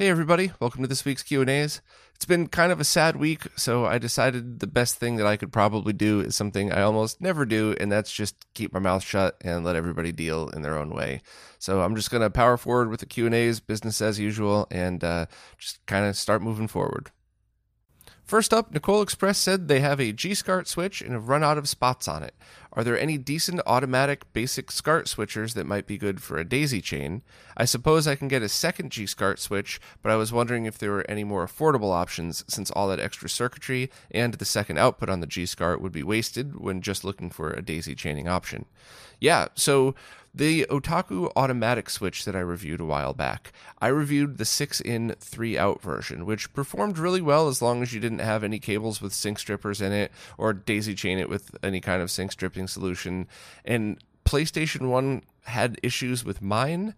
Hey everybody, welcome to this week's Q&As. It's been kind of a sad week, so I decided the best thing that I could probably do is something I almost never do, and that's just keep my mouth shut and let everybody deal in their own way. So I'm just going to power forward with the Q&As, business as usual, and uh, just kind of start moving forward. First up, Nicole Express said they have a G SCART switch and have run out of spots on it. Are there any decent automatic basic SCART switchers that might be good for a daisy chain? I suppose I can get a second G SCART switch, but I was wondering if there were any more affordable options since all that extra circuitry and the second output on the G SCART would be wasted when just looking for a daisy chaining option. Yeah, so the Otaku automatic switch that I reviewed a while back. I reviewed the 6 in 3 out version, which performed really well as long as you didn't have any cables with sync strippers in it or daisy chain it with any kind of sync stripping solution. And PlayStation 1 had issues with mine,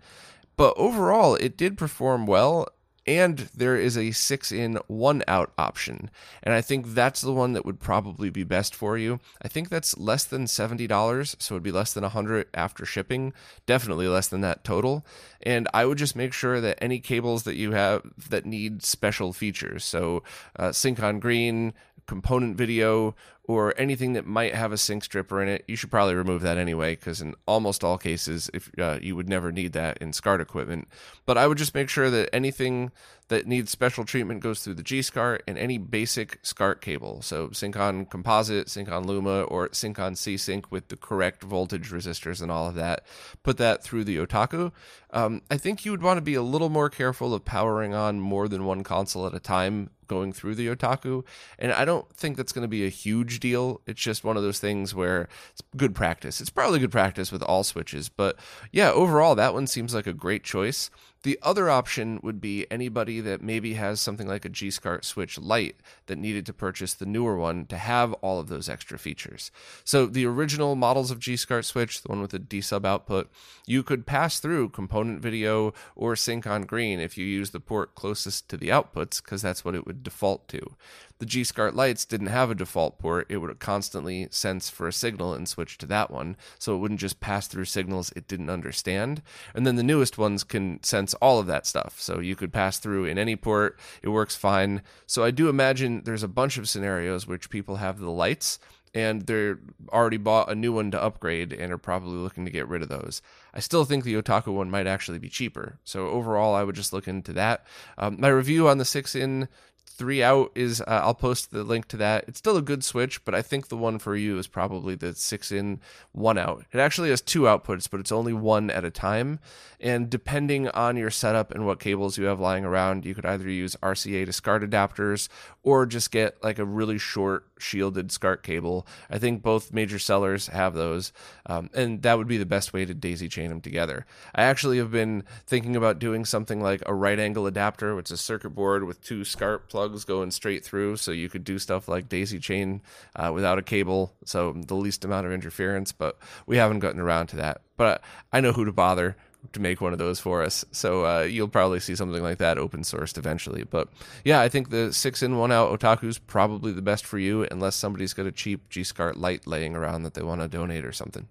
but overall it did perform well and there is a six in one out option. And i think that's the one that would probably be best for you. I think that's less than $70 so it'd be less than 100 after shipping definitely less than that total. And i would just make sure that any cables that you have that need special features. So uh, sync on green component video or anything that might have a sync stripper in it, you should probably remove that anyway, because in almost all cases, if uh, you would never need that in SCART equipment. But I would just make sure that anything that needs special treatment goes through the G SCART and any basic SCART cable. So Sync-On Composite, Sync-On Luma, or Sync-On C-Sync with the correct voltage resistors and all of that. Put that through the Otaku. Um, I think you would want to be a little more careful of powering on more than one console at a time going through the Otaku. And I don't think that's going to be a huge deal. It's just one of those things where it's good practice. It's probably good practice with all switches. But yeah, overall, that one seems like a great choice. The other option would be anybody that maybe has something like a G SCART Switch Lite that needed to purchase the newer one to have all of those extra features. So the original models of G SCART Switch, the one with the D sub output, you could pass through component video or sync on green if you use the port closest to the outputs because that's what it would default to. The G SCART lights didn't have a default port. It would constantly sense for a signal and switch to that one. So it wouldn't just pass through signals it didn't understand. And then the newest ones can sense all of that stuff. So you could pass through in any port. It works fine. So I do imagine there's a bunch of scenarios which people have the lights and they're already bought a new one to upgrade and are probably looking to get rid of those. I still think the Otaku one might actually be cheaper. So overall, I would just look into that. Um, my review on the six in three out is uh, I'll post the link to that. It's still a good switch, but I think the one for you is probably the six in, one out. It actually has two outputs, but it's only one at a time. And depending on your setup and what cables you have lying around, you could either use RCA to SCART adapters or just get like a really short shielded SCART cable. I think both major sellers have those, um, and that would be the best way to daisy chain them together. I actually have been thinking about doing something like a right angle adapter, which is a circuit board with two SCART plugs going straight through, so you could do stuff like daisy chain uh, without a cable, so the least amount of interference. But we haven't gotten around to that. But I know who to bother to make one of those for us. So uh, you'll probably see something like that open sourced eventually. But yeah, I think the six in one out Otaku is probably the best for you, unless somebody's got a cheap G SCART Lite laying around that they want to donate or something.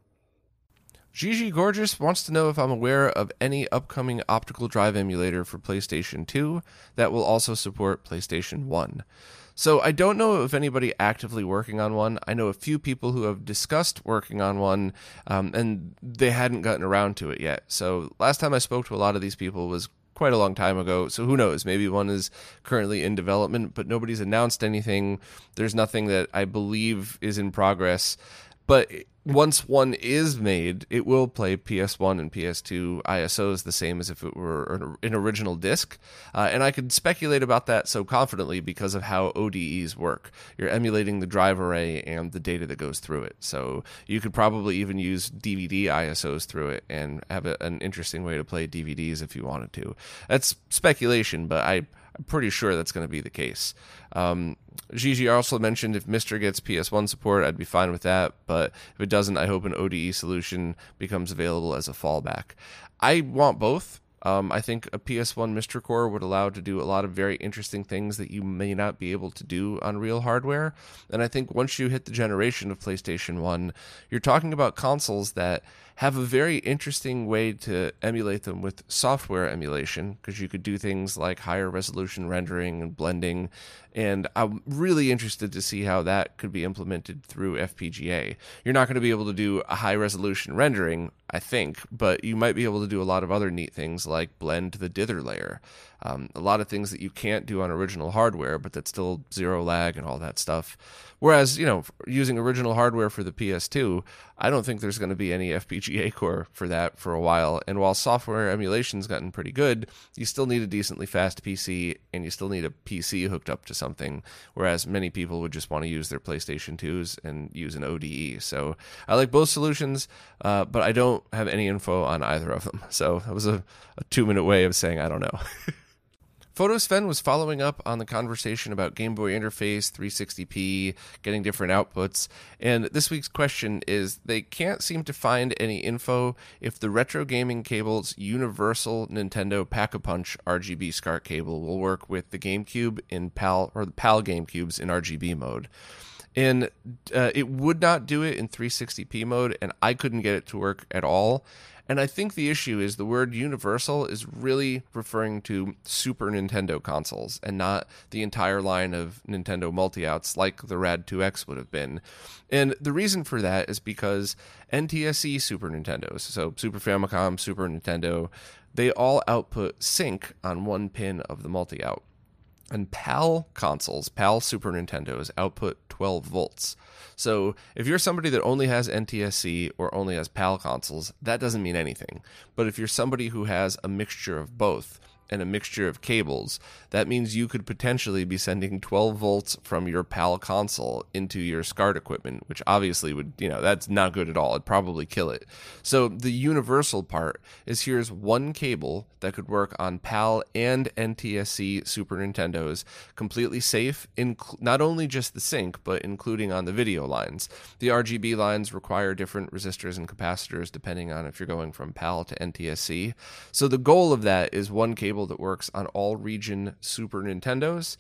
Gigi Gorgeous wants to know if I'm aware of any upcoming optical drive emulator for PlayStation 2 that will also support PlayStation 1. So I don't know if anybody actively working on one. I know a few people who have discussed working on one, um, and they hadn't gotten around to it yet. So last time I spoke to a lot of these people was quite a long time ago. So who knows? Maybe one is currently in development, but nobody's announced anything. There's nothing that I believe is in progress. But once one is made, it will play PS1 and PS2 ISOs the same as if it were an original disc. Uh, and I could speculate about that so confidently because of how ODEs work. You're emulating the drive array and the data that goes through it. So you could probably even use DVD ISOs through it and have a, an interesting way to play DVDs if you wanted to. That's speculation, but I I'm pretty sure that's going to be the case. Um, Gigi also mentioned if MiSTer gets PS1 support, I'd be fine with that. But if it doesn't, I hope an ODE solution becomes available as a fallback. I want both. Um, I think a PS1 MiSTer Core would allow to do a lot of very interesting things that you may not be able to do on real hardware. And I think once you hit the generation of PlayStation 1, you're talking about consoles that have a very interesting way to emulate them with software emulation because you could do things like higher resolution rendering and blending. And I'm really interested to see how that could be implemented through FPGA. You're not going to be able to do a high resolution rendering, I think, but you might be able to do a lot of other neat things like blend the dither layer. Um, a lot of things that you can't do on original hardware, but that's still zero lag and all that stuff. Whereas, you know, using original hardware for the PS2, I don't think there's going to be any FPGA core for that for a while. And while software emulation's gotten pretty good, you still need a decently fast PC and you still need a PC hooked up to something. Whereas many people would just want to use their PlayStation 2s and use an ODE. So I like both solutions, uh, but I don't have any info on either of them. So that was a, a two minute way of saying I don't know. Photosven was following up on the conversation about Game Boy interface, 360p, getting different outputs, and this week's question is they can't seem to find any info if the retro gaming cable's universal Nintendo Pack-a-Punch RGB SCART cable will work with the GameCube in PAL or the PAL GameCubes in RGB mode. And uh, it would not do it in 360p mode and i couldn't get it to work at all and I think the issue is the word universal is really referring to Super Nintendo consoles and not the entire line of Nintendo multi-outs like the Rad 2X would have been. And the reason for that is because NTSC Super Nintendos, so Super Famicom, Super Nintendo, they all output sync on one pin of the multi-out. And PAL consoles, PAL Super Nintendos, output 12 volts. So if you're somebody that only has NTSC or only has PAL consoles, that doesn't mean anything. But if you're somebody who has a mixture of both, and a mixture of cables, that means you could potentially be sending 12 volts from your PAL console into your SCART equipment, which obviously would, you know, that's not good at all. It'd probably kill it. So the universal part is here's one cable that could work on PAL and NTSC Super Nintendos, completely safe, inc- not only just the sync, but including on the video lines. The RGB lines require different resistors and capacitors depending on if you're going from PAL to NTSC. So the goal of that is one cable that works on all region Super Nintendos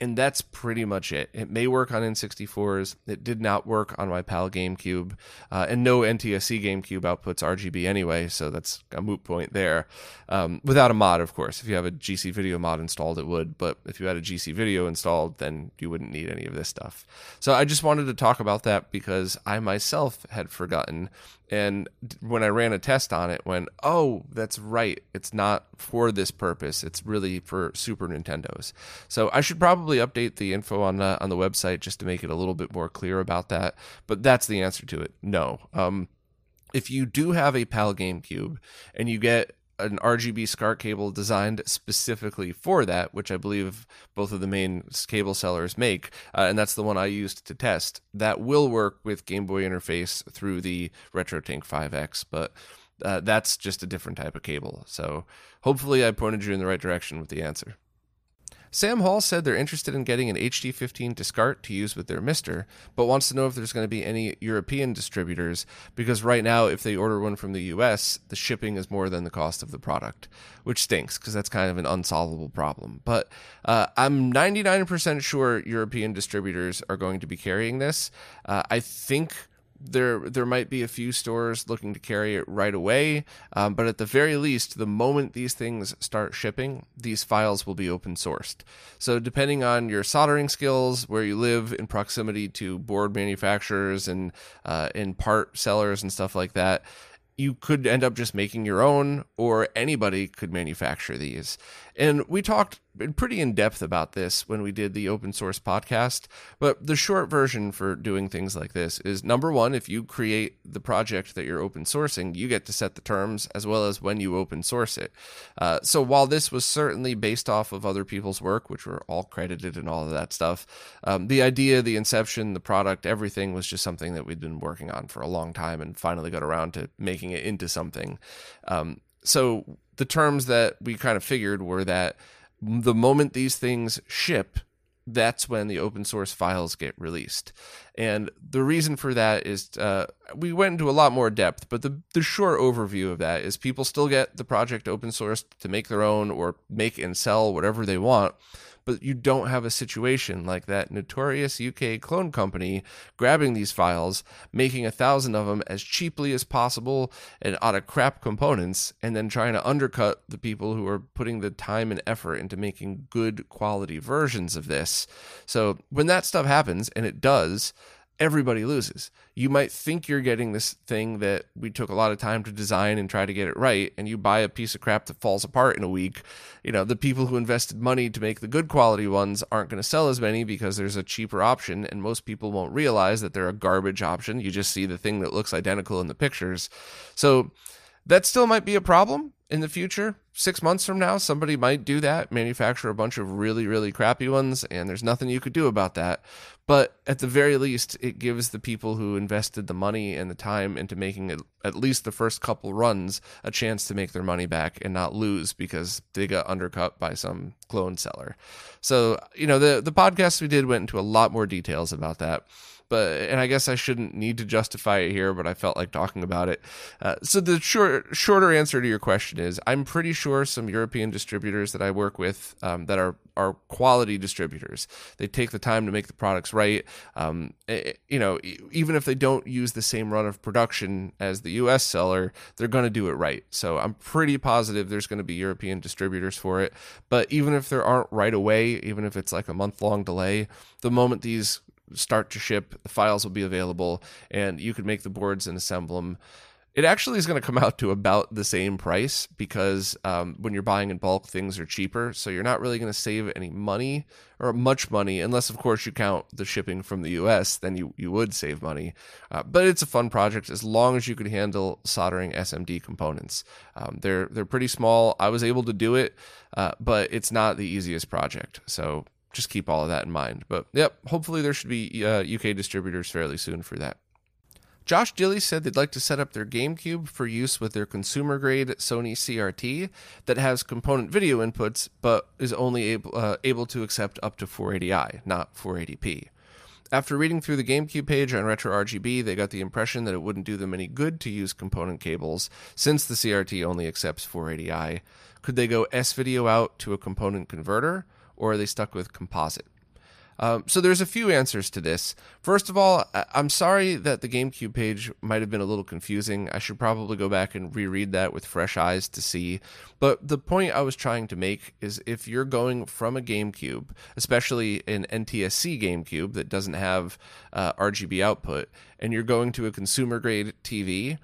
and that's pretty much it. It may work on N64s. It did not work on my PAL GameCube, uh, and no NTSC GameCube outputs RGB anyway, so that's a moot point there. Um, without a mod, of course. If you have a GC Video mod installed, it would, but if you had a GC Video installed, then you wouldn't need any of this stuff. So I just wanted to talk about that because I myself had forgotten and when I ran a test on it, went, oh, that's right. It's not for this purpose. It's really for Super Nintendos. So I should probably update the info on the on the website just to make it a little bit more clear about that. But that's the answer to it. No. Um, if you do have a PAL GameCube and you get an RGB SCART cable designed specifically for that, which I believe both of the main cable sellers make, uh, and that's the one I used to test. That will work with Game Boy interface through the RetroTink 5X, but uh, that's just a different type of cable. So hopefully, I pointed you in the right direction with the answer. Sam Hall said they're interested in getting an HD15 to SCART to use with their MiSTer, but wants to know if there's going to be any European distributors because right now, if they order one from the US, the shipping is more than the cost of the product, which stinks because that's kind of an unsolvable problem. But uh, I'm 99% sure European distributors are going to be carrying this. Uh, I think there there might be a few stores looking to carry it right away, um, but at the very least, the moment these things start shipping, these files will be open sourced. So depending on your soldering skills, where you live in proximity to board manufacturers and uh, in part sellers and stuff like that, you could end up just making your own, or anybody could manufacture these. And we talked been pretty in depth about this when we did the open source podcast. But the short version for doing things like this is number one, if you create the project that you're open sourcing, you get to set the terms as well as when you open source it. Uh, so while this was certainly based off of other people's work, which were all credited and all of that stuff, um, the idea, the inception, the product, everything was just something that we'd been working on for a long time and finally got around to making it into something. Um, so the terms that we kind of figured were that the moment these things ship, that's when the open source files get released. And the reason for that is uh, we went into a lot more depth, but the, the short overview of that is people still get the project open sourced to make their own or make and sell whatever they want but you don't have a situation like that notorious UK clone company grabbing these files, making a thousand of them as cheaply as possible and out of crap components, and then trying to undercut the people who are putting the time and effort into making good quality versions of this. So when that stuff happens, and it does, everybody loses. You might think you're getting this thing that we took a lot of time to design and try to get it right, and you buy a piece of crap that falls apart in a week. You know, the people who invested money to make the good quality ones aren't going to sell as many because there's a cheaper option, and most people won't realize that they're a garbage option. You just see the thing that looks identical in the pictures. So that still might be a problem in the future. Six months from now, somebody might do that, manufacture a bunch of really, really crappy ones, and there's nothing you could do about that. But at the very least, it gives the people who invested the money and the time into making it, at least the first couple runs a chance to make their money back and not lose because they got undercut by some clone seller. So, you know, the, the podcast we did went into a lot more details about that but and I guess I shouldn't need to justify it here, but I felt like talking about it. Uh, so the short shorter answer to your question is I'm pretty sure some European distributors that I work with um, that are are quality distributors. They take the time to make the products right. Um, it, eh, you know, even if they don't use the same run of production as the U.S. seller, they're going to do it right. So I'm pretty positive there's going to be European distributors for it. But even if there aren't right away, even if it's like a month long delay, the moment these start to ship. The files will be available, and you can make the boards and assemble them. It actually is going to come out to about the same price because um, when you're buying in bulk, things are cheaper. So you're not really going to save any money or much money, unless, of course, you count the shipping from the US, then you, you would save money. Uh, but it's a fun project as long as you can handle soldering SMD components. Um, they're, they're pretty small. I was able to do it, uh, but it's not the easiest project. So just keep all of that in mind. But yep, hopefully there should be uh, UK distributors fairly soon for that. Josh Dilly said they'd like to set up their GameCube for use with their consumer grade Sony CRT that has component video inputs but is only able, uh, able to accept up to 480i, not 480p. After reading through the GameCube page on RetroRGB, they got the impression that it wouldn't do them any good to use component cables since the CRT only accepts 480i. Could they go S video out to a component converter? or are they stuck with composite? Um, so there's a few answers to this. First of all, I'm sorry that the GameCube page might have been a little confusing. I should probably go back and reread that with fresh eyes to see. But the point I was trying to make is if you're going from a GameCube, especially an NTSC GameCube that doesn't have uh, RGB output, and you're going to a consumer grade TV,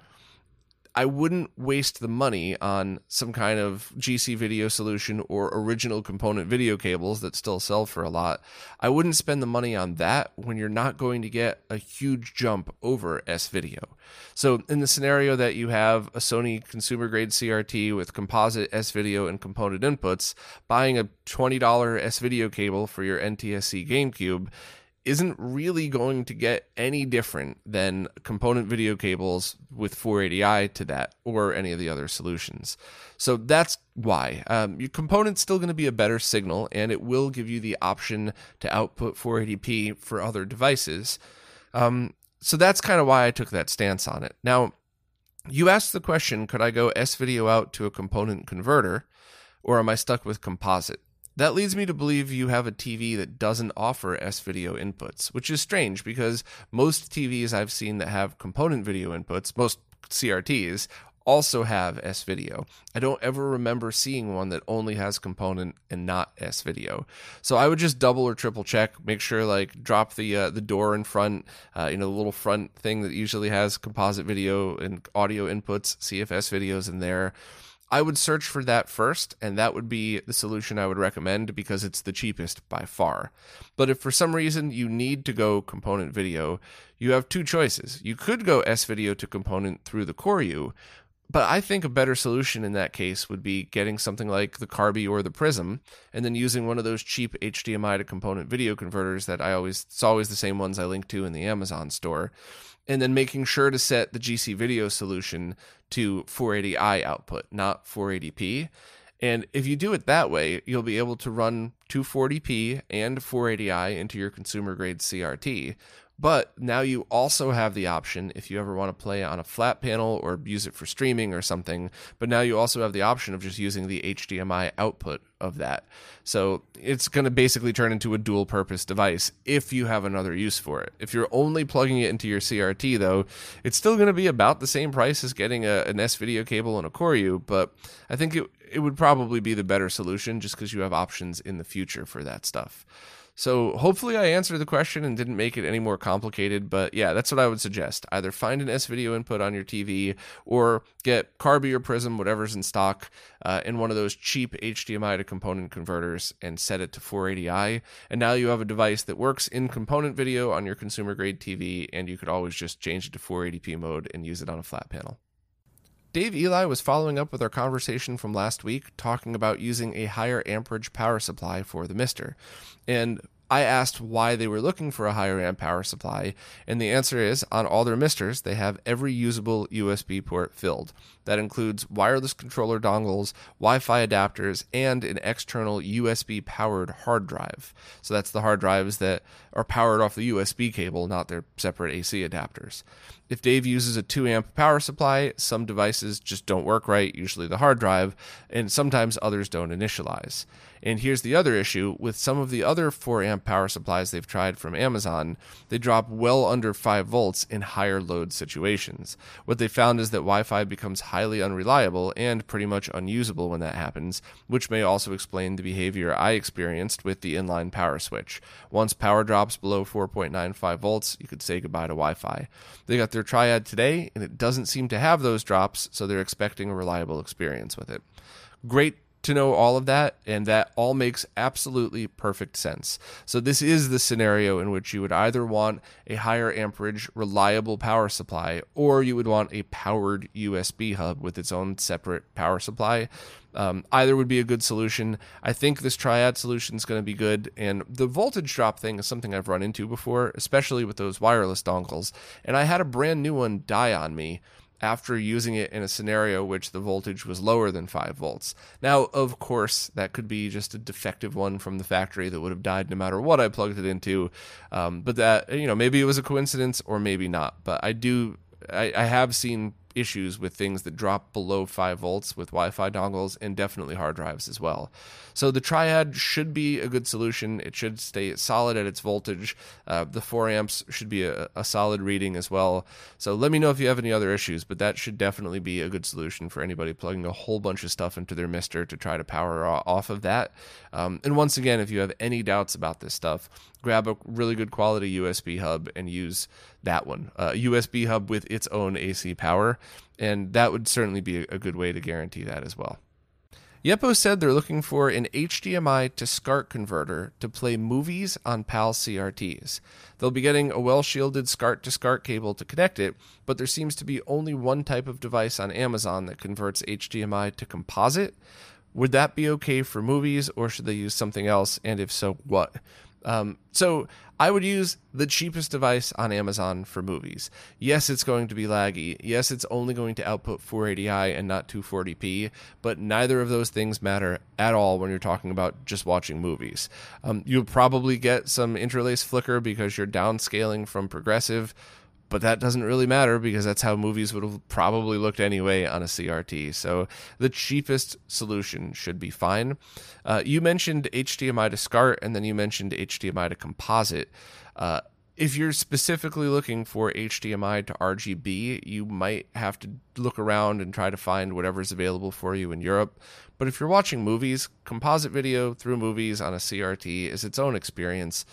I wouldn't waste the money on some kind of GC video solution or original component video cables that still sell for a lot. I wouldn't spend the money on that when you're not going to get a huge jump over S video. So, in the scenario that you have a Sony consumer grade CRT with composite S video and component inputs, buying a $20 S video cable for your NTSC GameCube isn't really going to get any different than component video cables with 480i to that or any of the other solutions. So that's why. Um, your component's still going to be a better signal and it will give you the option to output 480p for other devices. Um, so that's kind of why I took that stance on it. Now, you asked the question could I go S video out to a component converter or am I stuck with composite? That leads me to believe you have a TV that doesn't offer S video inputs, which is strange because most TVs I've seen that have component video inputs, most CRTs, also have S video. I don't ever remember seeing one that only has component and not S video. So I would just double or triple check, make sure like drop the uh, the door in front, uh, you know, the little front thing that usually has composite video and audio inputs, see if S videos in there I would search for that first, and that would be the solution I would recommend because it's the cheapest by far. But if for some reason you need to go component video, you have two choices. You could go S video to component through the CoreU, but I think a better solution in that case would be getting something like the Carby or the Prism, and then using one of those cheap HDMI to component video converters that I always it's always the same ones I link to in the Amazon store, and then making sure to set the GC video solution to 480i output, not 480p. And if you do it that way, you'll be able to run 240p and 480i into your consumer grade CRT but now you also have the option if you ever want to play on a flat panel or use it for streaming or something. But now you also have the option of just using the HDMI output of that. So it's going to basically turn into a dual purpose device if you have another use for it. If you're only plugging it into your CRT, though, it's still going to be about the same price as getting a, an S video cable and a CoreU. But I think it, it would probably be the better solution just because you have options in the future for that stuff. So hopefully I answered the question and didn't make it any more complicated. But yeah, that's what I would suggest. Either find an S video input on your TV or get Carby or Prism, whatever's in stock, uh, in one of those cheap HDMI to component converters and set it to 480i. And now you have a device that works in component video on your consumer grade TV, and you could always just change it to 480p mode and use it on a flat panel. Dave Eli was following up with our conversation from last week, talking about using a higher amperage power supply for the MiSTer. And I asked why they were looking for a higher amp power supply, and the answer is on all their MiSTers, they have every usable USB port filled. That includes wireless controller dongles, Wi Fi adapters, and an external USB powered hard drive. So that's the hard drives that are powered off the USB cable, not their separate AC adapters. If Dave uses a 2 amp power supply, some devices just don't work right, usually the hard drive, and sometimes others don't initialize. And here's the other issue with some of the other 4 amp power supplies they've tried from Amazon, they drop well under 5 volts in higher load situations. What they found is that Wi Fi becomes highly unreliable and pretty much unusable when that happens, which may also explain the behavior I experienced with the inline power switch. Once power drops below 4.95 volts, you could say goodbye to Wi Fi. They got their Triad today, and it doesn't seem to have those drops, so they're expecting a reliable experience with it. Great to know all of that, and that all makes absolutely perfect sense. So, this is the scenario in which you would either want a higher amperage, reliable power supply, or you would want a powered USB hub with its own separate power supply. Um, either would be a good solution. I think this Triad solution is going to be good. And the voltage drop thing is something I've run into before, especially with those wireless dongles. And I had a brand new one die on me after using it in a scenario which the voltage was lower than 5 volts. Now, of course, that could be just a defective one from the factory that would have died no matter what I plugged it into. Um, but that, you know, maybe it was a coincidence or maybe not. But I do, I, I have seen issues with things that drop below 5 volts with Wi Fi dongles and definitely hard drives as well. So the Triad should be a good solution. It should stay solid at its voltage. Uh, the 4 amps should be a, a, solid reading as well. So let me know if you have any other issues, but that should definitely be a good solution for anybody plugging a whole bunch of stuff into their MiSTer to try to power off of that. Um, and once again, if you have any doubts about this stuff, grab a really good quality USB hub and use that one. Uh, a USB hub with its own AC power, and that would certainly be a good way to guarantee that as well. Yepo said they're looking for an HDMI to SCART converter to play movies on PAL CRTs. They'll be getting a well shielded SCART to SCART cable to connect it, but there seems to be only one type of device on Amazon that converts HDMI to composite. Would that be okay for movies, or should they use something else? And if so, what? Um, so I would use the cheapest device on Amazon for movies. Yes, it's going to be laggy. Yes, it's only going to output 480i and not 240p, but neither of those things matter at all when you're talking about just watching movies. Um, you'll probably get some interlace flicker because you're downscaling from progressive but that doesn't really matter because that's how movies would have probably looked anyway on a CRT. So the cheapest solution should be fine. Uh, you mentioned HDMI to SCART, and then you mentioned HDMI to composite. Uh, if you're specifically looking for HDMI to RGB, you might have to look around and try to find whatever's available for you in Europe. But if you're watching movies, composite video through movies on a CRT is its own experience.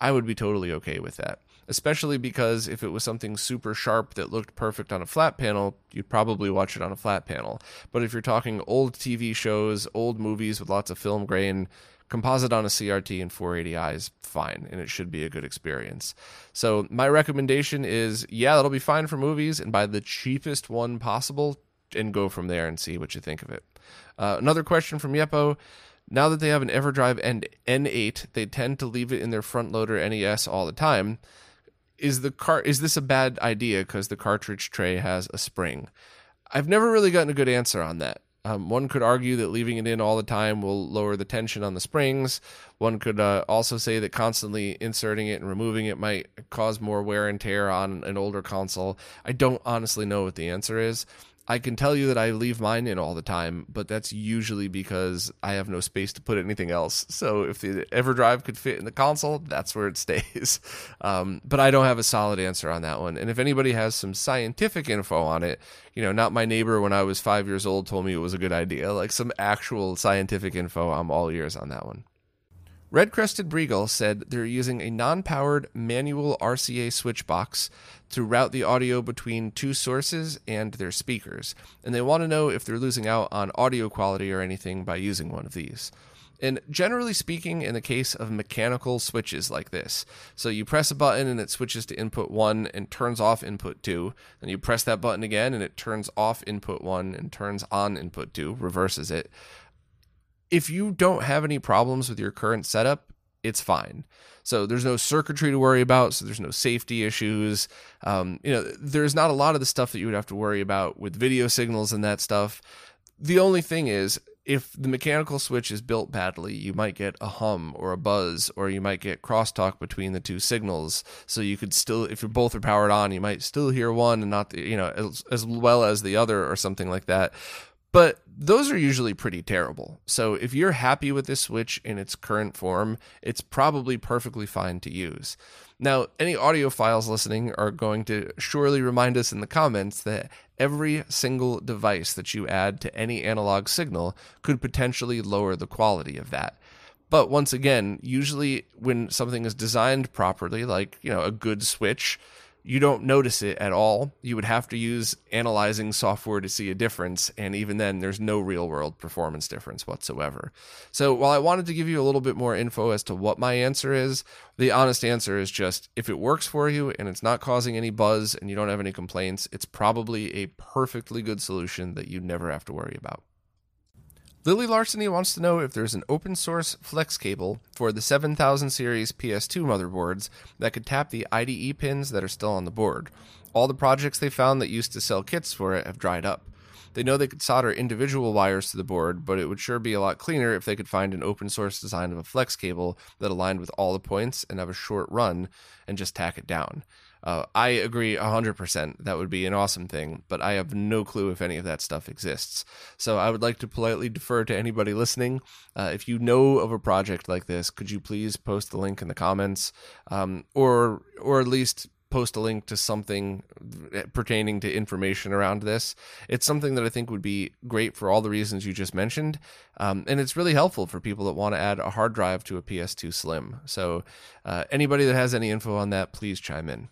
I would be totally okay with that especially because if it was something super sharp that looked perfect on a flat panel, you'd probably watch it on a flat panel. But if you're talking old TV shows, old movies with lots of film grain, composite on a CRT and 480i is fine and it should be a good experience. So my recommendation is yeah, that'll be fine for movies and buy the cheapest one possible and go from there and see what you think of it. Uh, another question from Yepo. Now that they have an EverDrive and N8, they tend to leave it in their front loader NES all the time. Is the car is this a bad idea because the cartridge tray has a spring? I've never really gotten a good answer on that. Um, one could argue that leaving it in all the time will lower the tension on the springs. One could uh, also say that constantly inserting it and removing it might cause more wear and tear on an older console. I don't honestly know what the answer is. I can tell you that I leave mine in all the time, but that's usually because I have no space to put anything else. So if the EverDrive could fit in the console, that's where it stays. Um, but I don't have a solid answer on that one. And if anybody has some scientific info on it, you know, not my neighbor when I was five years old told me it was a good idea, like some actual scientific info, I'm all ears on that one. Red Crested Breagle said they're using a non powered manual RCA switch box to route the audio between two sources and their speakers, and they want to know if they're losing out on audio quality or anything by using one of these. And generally speaking, in the case of mechanical switches like this, so you press a button and it switches to input one and turns off input two, then you press that button again and it turns off input one and turns on input two, reverses it if you don't have any problems with your current setup, it's fine. So there's no circuitry to worry about. So there's no safety issues. Um, you know, there's not a lot of the stuff that you would have to worry about with video signals and that stuff. The only thing is, if the mechanical switch is built badly, you might get a hum or a buzz, or you might get crosstalk between the two signals. So you could still, if both are powered on, you might still hear one and not the, you know, as, as well as the other, or something like that. But those are usually pretty terrible. So if you're happy with this Switch in its current form, it's probably perfectly fine to use. Now, any audiophiles listening are going to surely remind us in the comments that every single device that you add to any analog signal could potentially lower the quality of that. But once again, usually when something is designed properly, like, you know, a good switch, you don't notice it at all. You would have to use analyzing software to see a difference, and even then, there's no real world performance difference whatsoever. So, while I wanted to give you a little bit more info as to what my answer is, the honest answer is just if it works for you and it's not causing any buzz and you don't have any complaints, it's probably a perfectly good solution that you never have to worry about. Lily Larceny wants to know if there's an open source flex cable for the 7000 series PS2 motherboards that could tap the IDE pins that are still on the board. All the projects they found that used to sell kits for it have dried up. They know they could solder individual wires to the board, but it would sure be a lot cleaner if they could find an open source design of a flex cable that aligned with all the points and have a short run and just tack it down. Uh, I agree 100%. That would be an awesome thing, but I have no clue if any of that stuff exists. So I would like to politely defer to anybody listening. Uh, if you know of a project like this, could you please post the link in the comments um, or, or at least post a link to something pertaining to information around this. It's something that I think would be great for all the reasons you just mentioned. Um, and it's really helpful for people that want to add a hard drive to a PS2 Slim. So, uh, anybody that has any info on that, please chime in.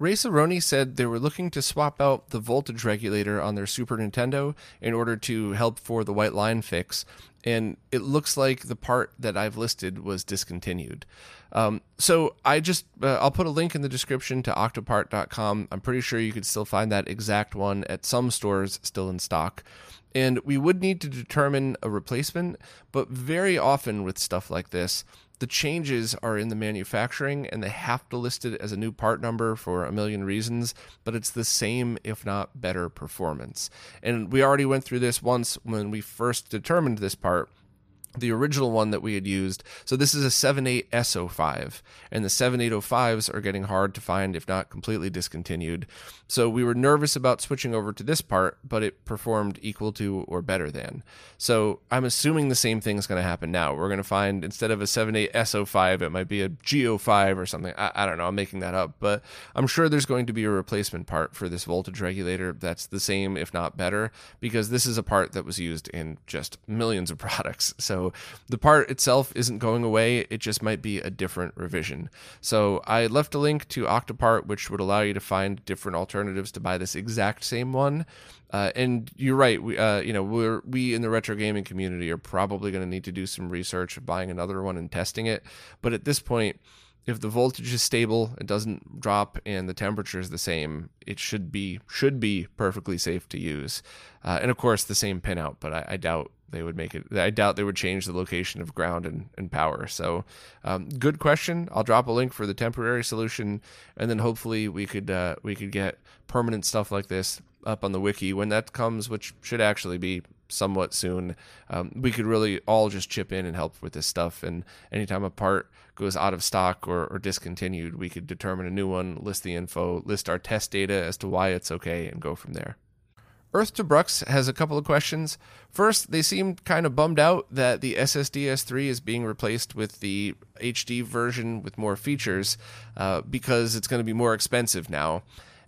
Ray Cerrone said they were looking to swap out the voltage regulator on their Super Nintendo in order to help for the white line fix, and it looks like the part that I've listed was discontinued. Um, so I just uh, I'll put a link in the description to octopart.com. I'm pretty sure you could still find that exact one at some stores still in stock. And we would need to determine a replacement, but very often with stuff like this, the changes are in the manufacturing and they have to list it as a new part number for a million reasons, but it's the same, if not better, performance. And we already went through this once when we first determined this part the original one that we had used. So this is a 78S05, and the 7805s are getting hard to find, if not completely discontinued. So we were nervous about switching over to this part, but it performed equal to or better than. So I'm assuming the same thing is going to happen now. We're going to find instead of a 78S05, it might be a G05 or something. I, I don't know. I'm making that up, but I'm sure there's going to be a replacement part for this voltage regulator that's the same, if not better, because this is a part that was used in just millions of products. So So the part itself isn't going away, it just might be a different revision. So I left a link to Octopart, which would allow you to find different alternatives to buy this exact same one. Uh, and you're right. We, uh, you know, we're we in the retro gaming community are probably going to need to do some research of buying another one and testing it. But at this point, if the voltage is stable, it doesn't drop, and the temperature is the same, it should be should be perfectly safe to use. Uh, and of course, the same pinout, but I, I, doubt they would make it. I doubt they would change the location of ground and, and power. So, um, good question. I'll drop a link for the temporary solution, and then hopefully we could uh, we could get permanent stuff like this up on the wiki when that comes, which should actually be somewhat soon. Um, we could really all just chip in and help with this stuff. And anytime a part goes out of stock or, or discontinued, we could determine a new one, list the info, list our test data as to why it's okay, and go from there. Earth to Brux has a couple of questions. First, they seem kind of bummed out that the SSD S3 is being replaced with the HD version with more features uh, because it's going to be more expensive now.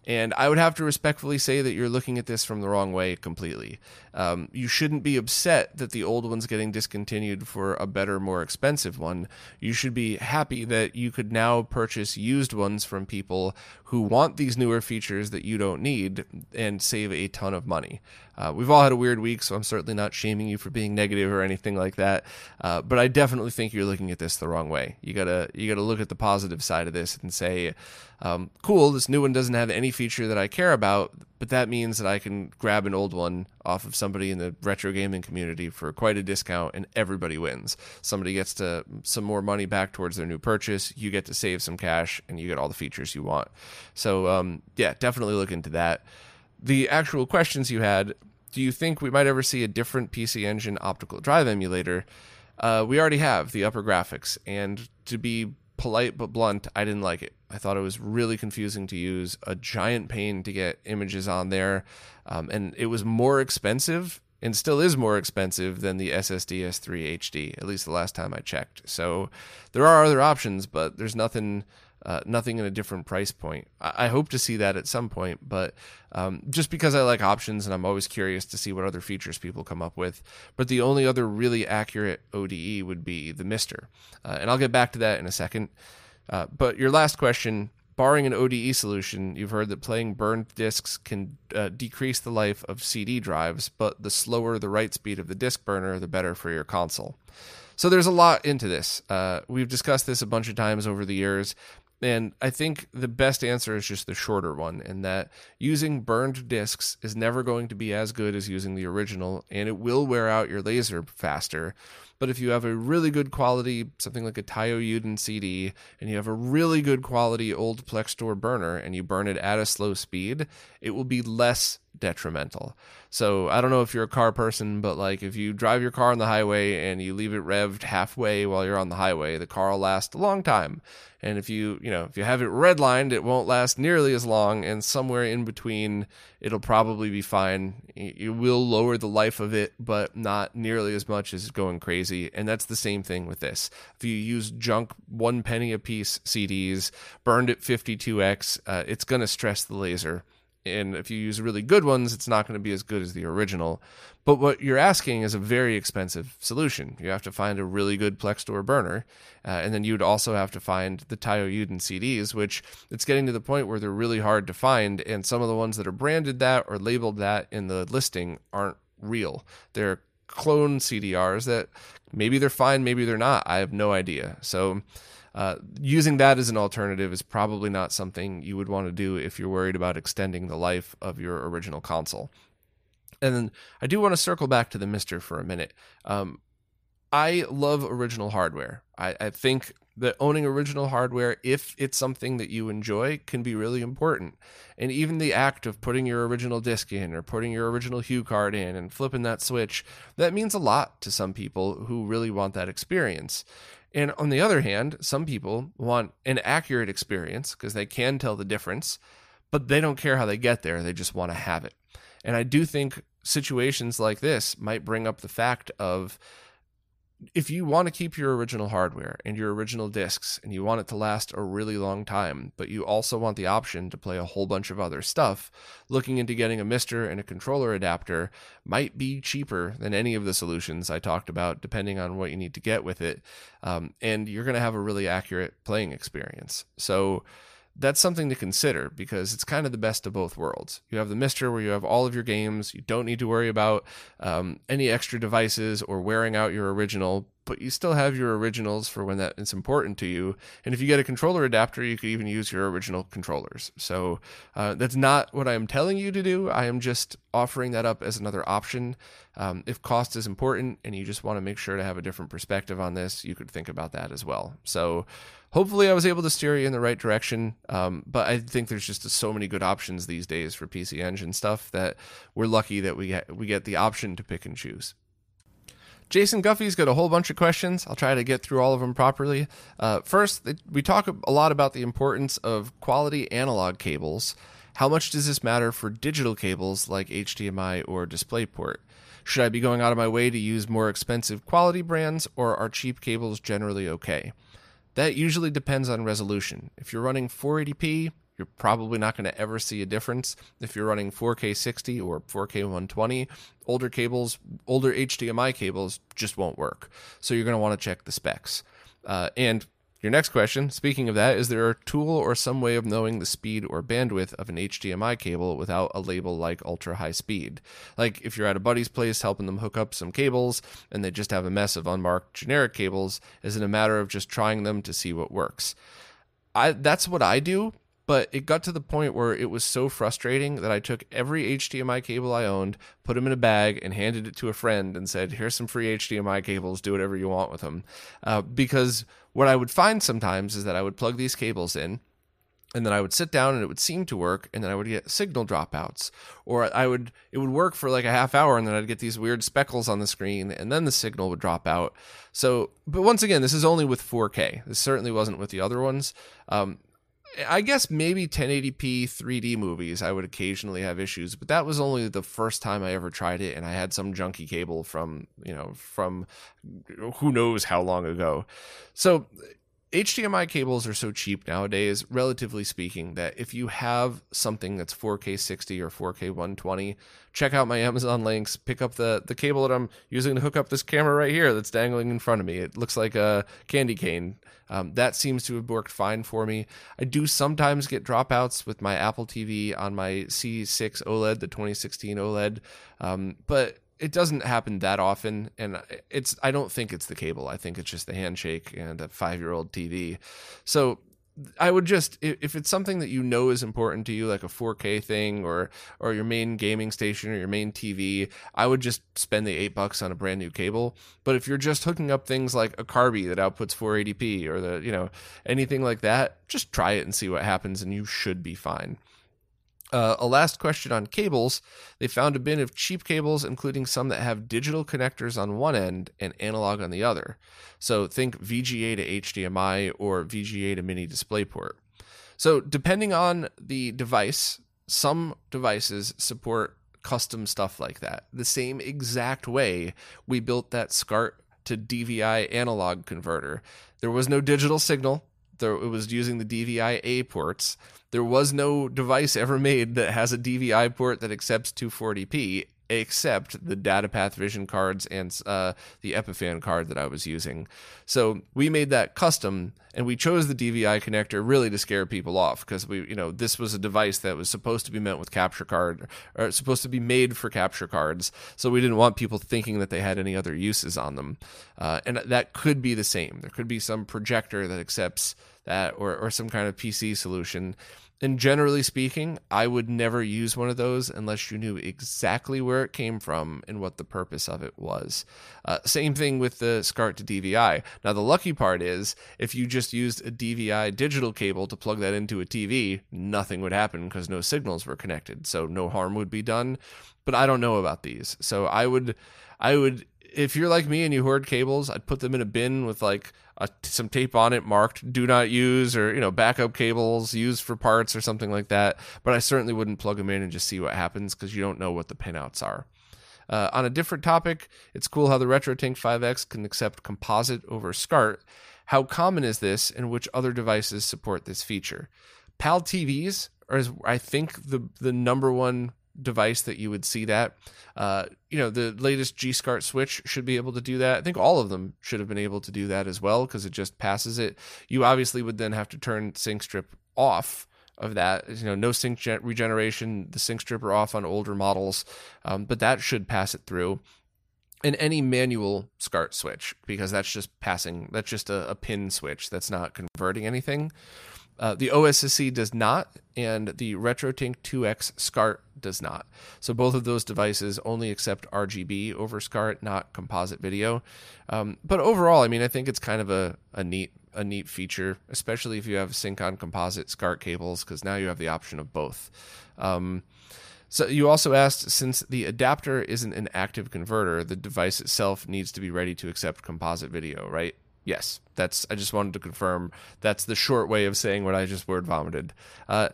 And I would have to respectfully say that you're looking at this from the wrong way completely. Um, you shouldn't be upset that the old one's getting discontinued for a better, more expensive one. You should be happy that you could now purchase used ones from people who want these newer features that you don't need and save a ton of money. Uh, we've all had a weird week, so I'm certainly not shaming you for being negative or anything like that. Uh, but I definitely think you're looking at this the wrong way. You gotta you gotta look at the positive side of this and say, um, cool, this new one doesn't have any feature that I care about, but that means that I can grab an old one off of somebody in the retro gaming community for quite a discount, and everybody wins. Somebody gets to some more money back towards their new purchase. You get to save some cash, and you get all the features you want. So, um, yeah, definitely look into that the actual questions you had do you think we might ever see a different PC Engine optical drive emulator? Uh, we already have the upper graphics, and to be polite but blunt, I didn't like it. I thought it was really confusing to use, a giant pain to get images on there, um, and it was more expensive and still is more expensive than the SSD S3 HD, at least the last time I checked. So there are other options, but there's nothing uh, nothing in a different price point. I, I, hope to see that at some point, but um, just because I like options and I'm always curious to see what other features people come up with. But the only other really accurate ODE would be the MiSTer, uh, and I'll get back to that in a second. Uh, but your last question. Barring an ODE solution, you've heard that playing burned disks can uh, decrease the life of CD drives, but the slower the write speed of the disk burner, the better for your console. So there's a lot into this. Uh, we've discussed this a bunch of times over the years, and I think the best answer is just the shorter one, in that using burned discs is never going to be as good as using the original, and it will wear out your laser faster. But if you have a really good quality, something like a Taiyo Yuden CD, and you have a really good quality old Plextor burner, and you burn it at a slow speed, it will be less detrimental. So I don't know if you're a car person, but like if you drive your car on the highway and you leave it revved halfway while you're on the highway, the car will last a long time. And if you, you know, if you have it redlined, it won't last nearly as long. And somewhere in between, it'll probably be fine. You will lower the life of it, but not nearly as much as going crazy. And that's the same thing with this. If you use junk one penny a piece CDs, burned at 52x, uh, it's going to stress the laser and if you use really good ones, it's not going to be as good as the original. But what you're asking is a very expensive solution. You have to find a really good Plextor burner, uh, and then you'd also have to find the Taiyo Yuden CDs, which it's getting to the point where they're really hard to find, and some of the ones that are branded that or labeled that in the listing aren't real. They're clone CDRs that maybe they're fine, maybe they're not. I have no idea. So uh, using that as an alternative is probably not something you would want to do if you're worried about extending the life of your original console. And then I do want to circle back to the MiSTer for a minute. Um, I love original hardware. I, I think that owning original hardware, if it's something that you enjoy, can be really important. And even the act of putting your original disc in or putting your original HuCard in and flipping that switch, that means a lot to some people who really want that experience. And on the other hand, some people want an accurate experience because they can tell the difference, but they don't care how they get there. They just want to have it. And I do think situations like this might bring up the fact of if you want to keep your original hardware and your original discs and you want it to last a really long time, but you also want the option to play a whole bunch of other stuff, looking into getting a MiSTer and a controller adapter might be cheaper than any of the solutions I talked about, depending on what you need to get with it. Um, and you're going to have a really accurate playing experience. So, that's something to consider because it's kind of the best of both worlds. You have the MiSTer where you have all of your games. You don't need to worry about um, any extra devices or wearing out your original, but you still have your originals for when that is important to you. And if you get a controller adapter, you could even use your original controllers. So uh, that's not what I'm telling you to do. I am just offering that up as another option. Um, if cost is important and you just want to make sure to have a different perspective on this, you could think about that as well. So hopefully I was able to steer you in the right direction. Um, but I think there's just so many good options these days for PC Engine stuff that we're lucky that we get, we get the option to pick and choose. Jason Guffey's got a whole bunch of questions. I'll try to get through all of them properly. Uh, first, we talk a lot about the importance of quality analog cables. How much does this matter for digital cables like HDMI or DisplayPort? Should I be going out of my way to use more expensive quality brands, or are cheap cables generally okay? That usually depends on resolution. If you're running 480p, you're probably not going to ever see a difference. If you're running 4K 60 or 4K 120, older cables, older HDMI cables just won't work. So you're going to want to check the specs. Uh, and your next question, speaking of that, is there a tool or some way of knowing the speed or bandwidth of an HDMI cable without a label like ultra high speed? Like if you're at a buddy's place helping them hook up some cables and they just have a mess of unmarked generic cables, is it a matter of just trying them to see what works? I that's what I do, but it got to the point where it was so frustrating that I took every HDMI cable I owned, put them in a bag, and handed it to a friend and said, "Here's some free HDMI cables. Do whatever you want with them." Uh, because what I would find sometimes is that I would plug these cables in and then I would sit down and it would seem to work, and then I would get signal dropouts, or I would it would work for like a half hour, and then I'd get these weird speckles on the screen, and then the signal would drop out. So, but once again, this is only with 4K. This certainly wasn't with the other ones. Um, I guess maybe 1080p 3D movies I would occasionally have issues, but that was only the first time I ever tried it and I had some junky cable from, you know, from who knows how long ago. So HDMI cables are so cheap nowadays, relatively speaking, that if you have something that's 4K 60 or 4K 120, check out my Amazon links, pick up the, the cable that I'm using to hook up this camera right here that's dangling in front of me. It looks like a candy cane. Um, that seems to have worked fine for me. I do sometimes get dropouts with my Apple TV on my C6 OLED, the 2016 OLED, um, but it doesn't happen that often and it's i don't think it's the cable. I think it's just the handshake and a five year old tv so i would just if it's something that you know is important to you like a 4k thing or or your main gaming station or your main tv i would just spend the eight bucks on a brand new cable. But if you're just hooking up things like a carby that outputs 480p or the you know anything like that just try it and see what happens and you should be fine uh, a last question on cables. They found a bin of cheap cables, including some that have digital connectors on one end and analog on the other. So think VGA to HDMI or VGA to mini DisplayPort. So, depending on the device, some devices support custom stuff like that. The same exact way we built that SCART to DVI analog converter. There was no digital signal, there, it was using the DVI A ports. There was no device ever made that has a DVI port that accepts 240p except the DataPath Vision cards and uh, the Epiphan card that I was using. So we made that custom, and we chose the DVI connector really to scare people off because we, you know, this was a device that was supposed to be meant with capture card or supposed to be made for capture cards. So we didn't want people thinking that they had any other uses on them, uh, and that could be the same. There could be some projector that accepts that or, or some kind of PC solution and generally speaking, I would never use one of those unless you knew exactly where it came from and what the purpose of it was. Uh, same thing with the SCART to DVI. Now, the lucky part is if you just used a DVI digital cable to plug that into a TV, nothing would happen because no signals were connected. So no harm would be done. But I don't know about these. So I would, I would, if you're like me and you hoard cables, I'd put them in a bin with like a, some tape on it marked "Do not use" or you know backup cables used for parts or something like that. But I certainly wouldn't plug them in and just see what happens because you don't know what the pinouts are. Uh, on a different topic, it's cool how the RetroTink 5X can accept composite over SCART. How common is this, and which other devices support this feature? PAL TVs are, I think, the the number one device that you would see that. Uh, you know, the latest G SCART switch should be able to do that. I think all of them should have been able to do that as well because it just passes it. You obviously would then have to turn sync strip off of that. You know, no sync gen- regeneration, the sync stripper off on older models, um, but that should pass it through. And any manual SCART switch, because that's just passing, that's just a, a pin switch. That's not converting anything. Uh, the OSSC does not, and the RetroTink 2X SCART does not. So both of those devices only accept RGB over SCART, not composite video. Um, but overall, I mean, I think it's kind of a, a neat a neat feature, especially if you have sync on composite SCART cables, because now you have the option of both. Um, so you also asked, since the adapter isn't an active converter, the device itself needs to be ready to accept composite video, right? Yes, that's. I just wanted to confirm. That's the short way of saying what I just word vomited. Uh,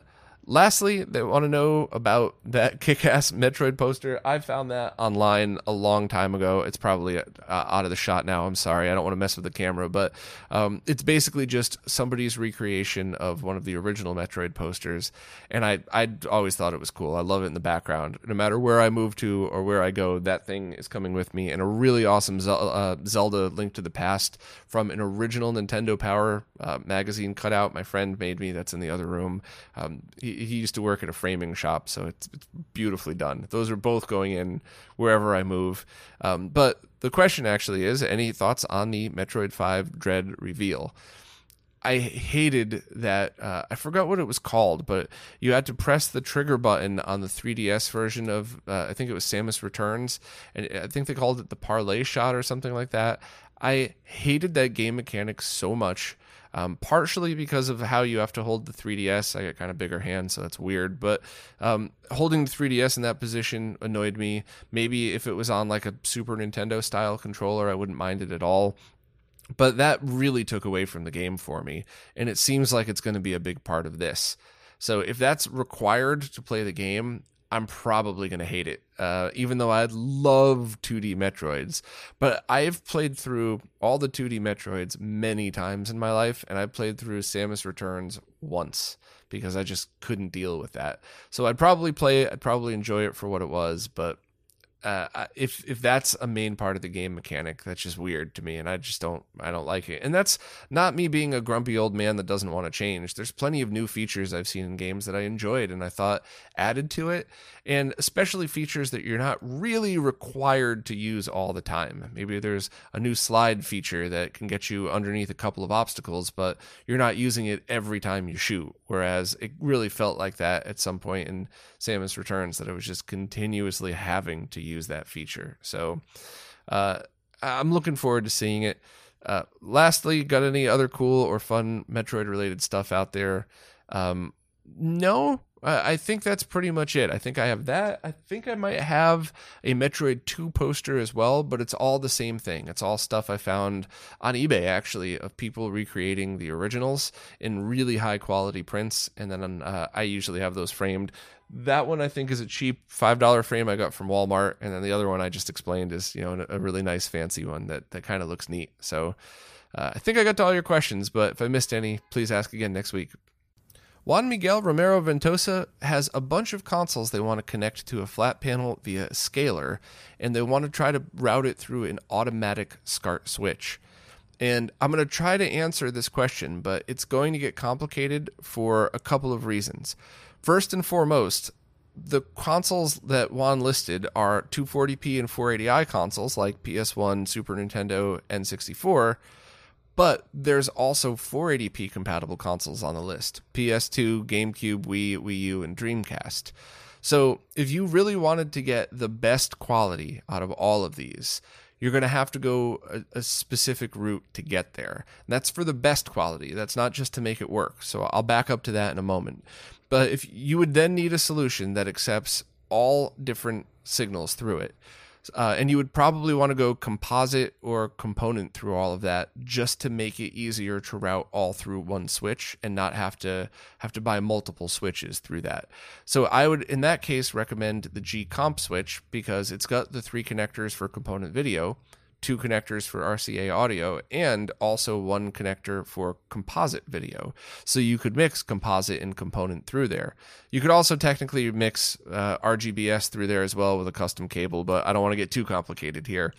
Lastly, they want to know about that kick ass Metroid poster. I found that online a long time ago. It's probably uh, out of the shot now. I'm sorry. I don't want to mess with the camera, but um, it's basically just somebody's recreation of one of the original Metroid posters. And I, I always thought it was cool. I love it in the background. No matter where I move to or where I go, that thing is coming with me. And a really awesome uh, Zelda Link to the Past from an original Nintendo Power uh, magazine cutout my friend made me that's in the other room. Um, he, he used to work at a framing shop, so it's, it's beautifully done. Those are both going in wherever I move. Um, but the question actually is any thoughts on the Metroid 5 Dread reveal? I hated that. Uh, I forgot what it was called, but you had to press the trigger button on the 3DS version of, uh, I think it was Samus Returns, and I think they called it the parlay shot or something like that. I hated that game mechanic so much um, partially because of how you have to hold the 3DS. I got kind of bigger hands, so that's weird. But um, holding the 3DS in that position annoyed me. Maybe if it was on like a Super Nintendo style controller, I wouldn't mind it at all. But that really took away from the game for me. And it seems like it's going to be a big part of this. So if that's required to play the game, I'm probably going to hate it, uh, even though I love 2D Metroids. But I've played through all the 2D Metroids many times in my life, and I played through Samus Returns once because I just couldn't deal with that. So I'd probably play it, I'd probably enjoy it for what it was, but uh, if if that's a main part of the game mechanic, that's just weird to me, and I just don't I don't like it. And that's not me being a grumpy old man that doesn't want to change. There's plenty of new features I've seen in games that I enjoyed and I thought added to it, and especially features that you're not really required to use all the time. Maybe there's a new slide feature that can get you underneath a couple of obstacles, but you're not using it every time you shoot. Whereas it really felt like that at some point in Samus Returns that I was just continuously having to use that feature. So uh, I'm looking forward to seeing it. Uh, lastly, got any other cool or fun Metroid related stuff out there? Um, no, I think that's pretty much it. I think I have that. I think I might have a Metroid 2 poster as well, but it's all the same thing. It's all stuff I found on eBay, actually, of people recreating the originals in really high quality prints. And then uh, I usually have those framed. That one I think is a cheap $5 frame I got from Walmart. And then the other one I just explained is, you know, a really nice fancy one that, that kind of looks neat. So uh, I think I got to all your questions, but if I missed any, please ask again next week. Juan Miguel Romero Ventosa has a bunch of consoles they want to connect to a flat panel via a scaler, and they want to try to route it through an automatic SCART switch. And I'm going to try to answer this question, but it's going to get complicated for a couple of reasons. First and foremost, the consoles that Juan listed are 240p and 480i consoles like PS1, Super Nintendo, N64 but there's also 480p compatible consoles on the list PS2, GameCube, Wii, Wii U, and Dreamcast. So if you really wanted to get the best quality out of all of these, you're going to have to go a, a, specific route to get there. And that's for the best quality. That's not just to make it work. So I'll back up to that in a moment. But if you would then need a solution that accepts all different signals through it. Uh, and you would probably want to go composite or component through all of that just to make it easier to route all through one switch and not have to have to buy multiple switches through that. So I would in that case recommend the G comp switch because it's got the three connectors for component video two connectors for RCA audio, and also one connector for composite video. So you could mix composite and component through there. You could also technically mix uh, RGBS through there as well with a custom cable, but I don't want to get too complicated here.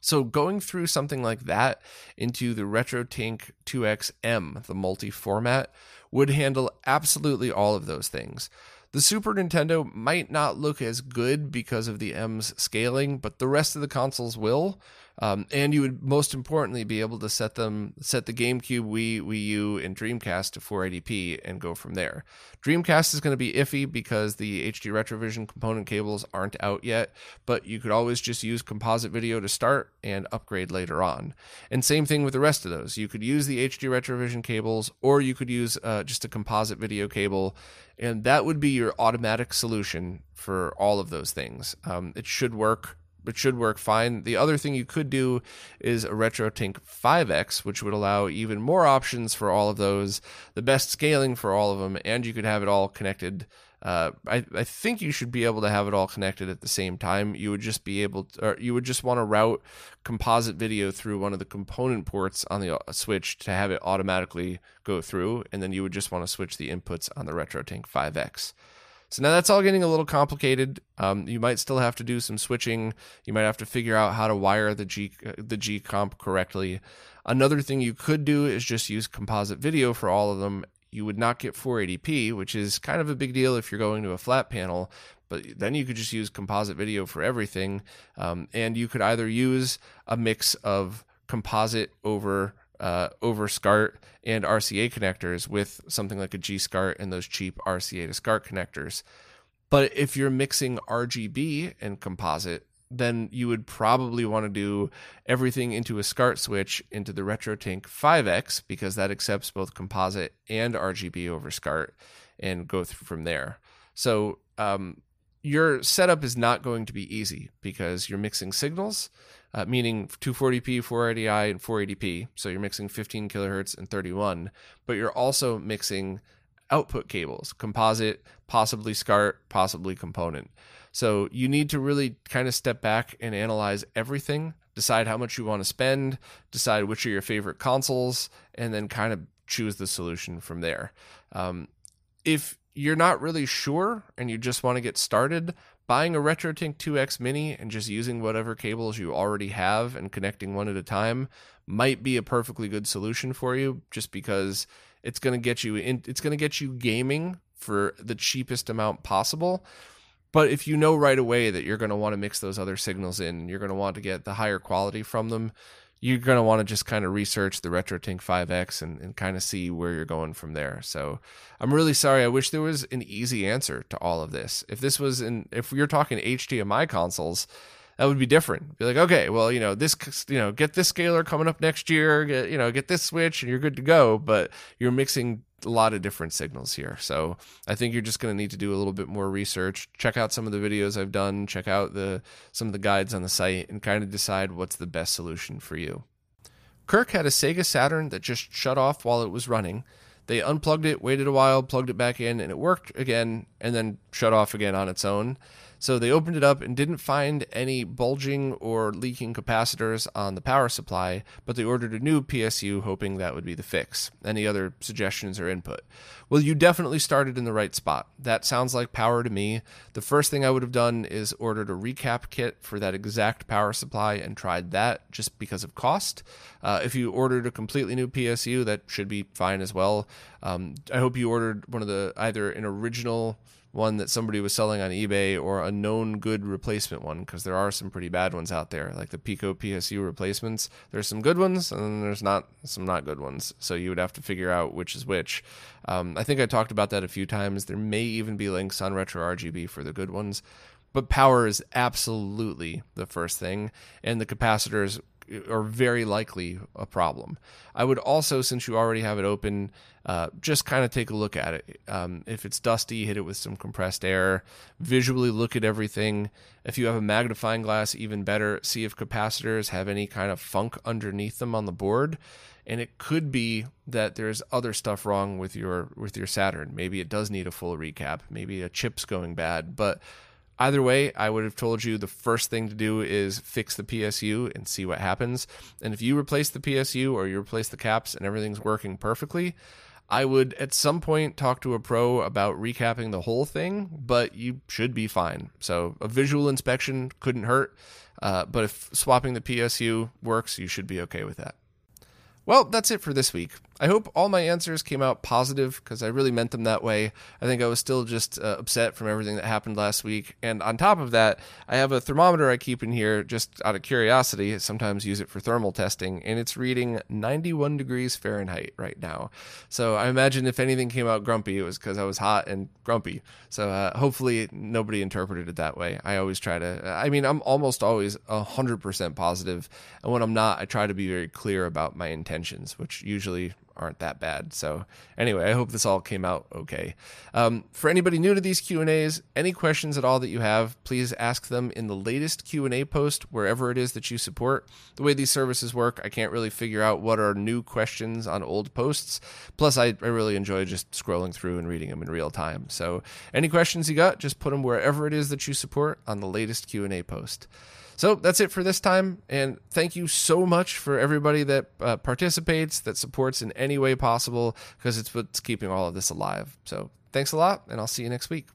So going through something like that into the RetroTink 2XM, the multi format, would handle absolutely all of those things. The Super Nintendo might not look as good because of the M's scaling, but the rest of the consoles will. Um, and you would most importantly be able to set them set the GameCube, Wii, Wii U, and Dreamcast to 480p and go from there. Dreamcast is going to be iffy because the HD Retrovision component cables aren't out yet, but you could always just use composite video to start and upgrade later on. And same thing with the rest of those. You could use the HD Retrovision cables, or you could use uh, just a composite video cable, and that would be your automatic solution for all of those things. Um, it should work it should work fine. The other thing you could do is a RetroTink 5X, which would allow even more options for all of those, the best scaling for all of them, and you could have it all connected. Uh, I, I think you should be able to have it all connected at the same time. You would just be able to, or you would just want to route composite video through one of the component ports on the uh, switch to have it automatically go through, and then you would just want to switch the inputs on the RetroTink 5X. So now that's all getting a little complicated. Um, you might still have to do some switching. You might have to figure out how to wire the G the G comp correctly. Another thing you could do is just use composite video for all of them. You would not get 480p, which is kind of a big deal if you're going to a flat panel. But then you could just use composite video for everything, um, and you could either use a mix of composite over uh, over SCART and RCA connectors with something like a G SCART and those cheap RCA to SCART connectors. But if you're mixing RGB and composite, then you would probably want to do everything into a SCART switch into the RetroTink 5X because that accepts both composite and RGB over SCART and go through from there. So um, your setup is not going to be easy because you're mixing signals uh, meaning 240p, 480i, and 480p. So you're mixing 15 kilohertz and 31, but you're also mixing output cables, composite, possibly SCART, possibly component. So you need to really kind of step back and analyze everything, decide how much you want to spend, decide which are your favorite consoles, and then kind of choose the solution from there. Um, if you're not really sure and you just want to get started, buying a RetroTink 2X Mini and just using whatever cables you already have and connecting one at a time might be a perfectly good solution for you just because it's going to get you in it's going to get you gaming for the cheapest amount possible. But if you know right away that you're going to want to mix those other signals in, you're going to want to get the higher quality from them, you're going to want to just kind of research the RetroTink 5X and, and kind of see where you're going from there. So I'm really sorry. I wish there was an easy answer to all of this. If this was in, if you're talking HDMI consoles, that would be different. Be like, okay, well, you know, this, you know, get this scaler coming up next year, get, you know, get this switch and you're good to go. But you're mixing a lot of different signals here. So I think you're just going to need to do a little bit more research. Check out some of the videos I've done, check out the some of the guides on the site and kind of decide what's the best solution for you. Kirk had a Sega Saturn that just shut off while it was running. They unplugged it, waited a while, plugged it back in, and it worked again, and then shut off again on its own. So they opened it up and didn't find any bulging or leaking capacitors on the power supply, but they ordered a new PSU hoping that would be the fix. Any other suggestions or input? Well, you definitely started in the right spot. That sounds like power to me. The first thing I would have done is ordered a recap kit for that exact power supply and tried that just because of cost. Uh, if you ordered a completely new PSU, that should be fine as well. Um, I hope you ordered one of the either an original one that somebody was selling on eBay or a known good replacement one because there are some pretty bad ones out there like the Pico PSU replacements. There's some good ones and there's not some not good ones. So you would have to figure out which is which. Um, I think I talked about that a few times. There may even be links on retro RGB for the good ones but power is absolutely the first thing. And the capacitors are very likely a problem. I would also, since you already have it open, uh, just kind of take a look at it. Um, if it's dusty, hit it with some compressed air. Visually look at everything. If you have a magnifying glass, even better. See if capacitors have any kind of funk underneath them on the board. And it could be that there's other stuff wrong with your with your Saturn. Maybe it does need a full recap. Maybe a chip's going bad, but Either way, I would have told you the first thing to do is fix the PSU and see what happens. And if you replace the PSU or you replace the caps and everything's working perfectly, I would at some point talk to a pro about recapping the whole thing, but you should be fine. So a visual inspection couldn't hurt. Uh, but if swapping the PSU works, you should be okay with that. Well, that's it for this week. I hope all my answers came out positive because I really meant them that way. I think I was still just uh, upset from everything that happened last week. And on top of that, I have a thermometer I keep in here just out of curiosity. I sometimes use it for thermal testing, and it's reading 91 degrees Fahrenheit right now. So I imagine if anything came out grumpy, it was because I was hot and grumpy. So uh, hopefully nobody interpreted it that way. I always try to, I mean, I'm almost always 100% positive, And when I'm not, I try to be very clear about my intentions, which usually aren't that bad. So anyway, I hope this all came out okay. Um, for anybody new to these Q and A's, any questions at all that you have, please ask them in the latest Q and A post wherever it is that you support. The way these services work, I can't really figure out what are new questions on old posts. Plus, I, I really enjoy just scrolling through and reading them in real time. So any questions you got, just put them wherever it is that you support on the latest Q and A post. So that's it for this time. And thank you so much for everybody that uh, participates, that supports in any way possible, because it's what's keeping all of this alive. So thanks a lot, and I'll see you next week.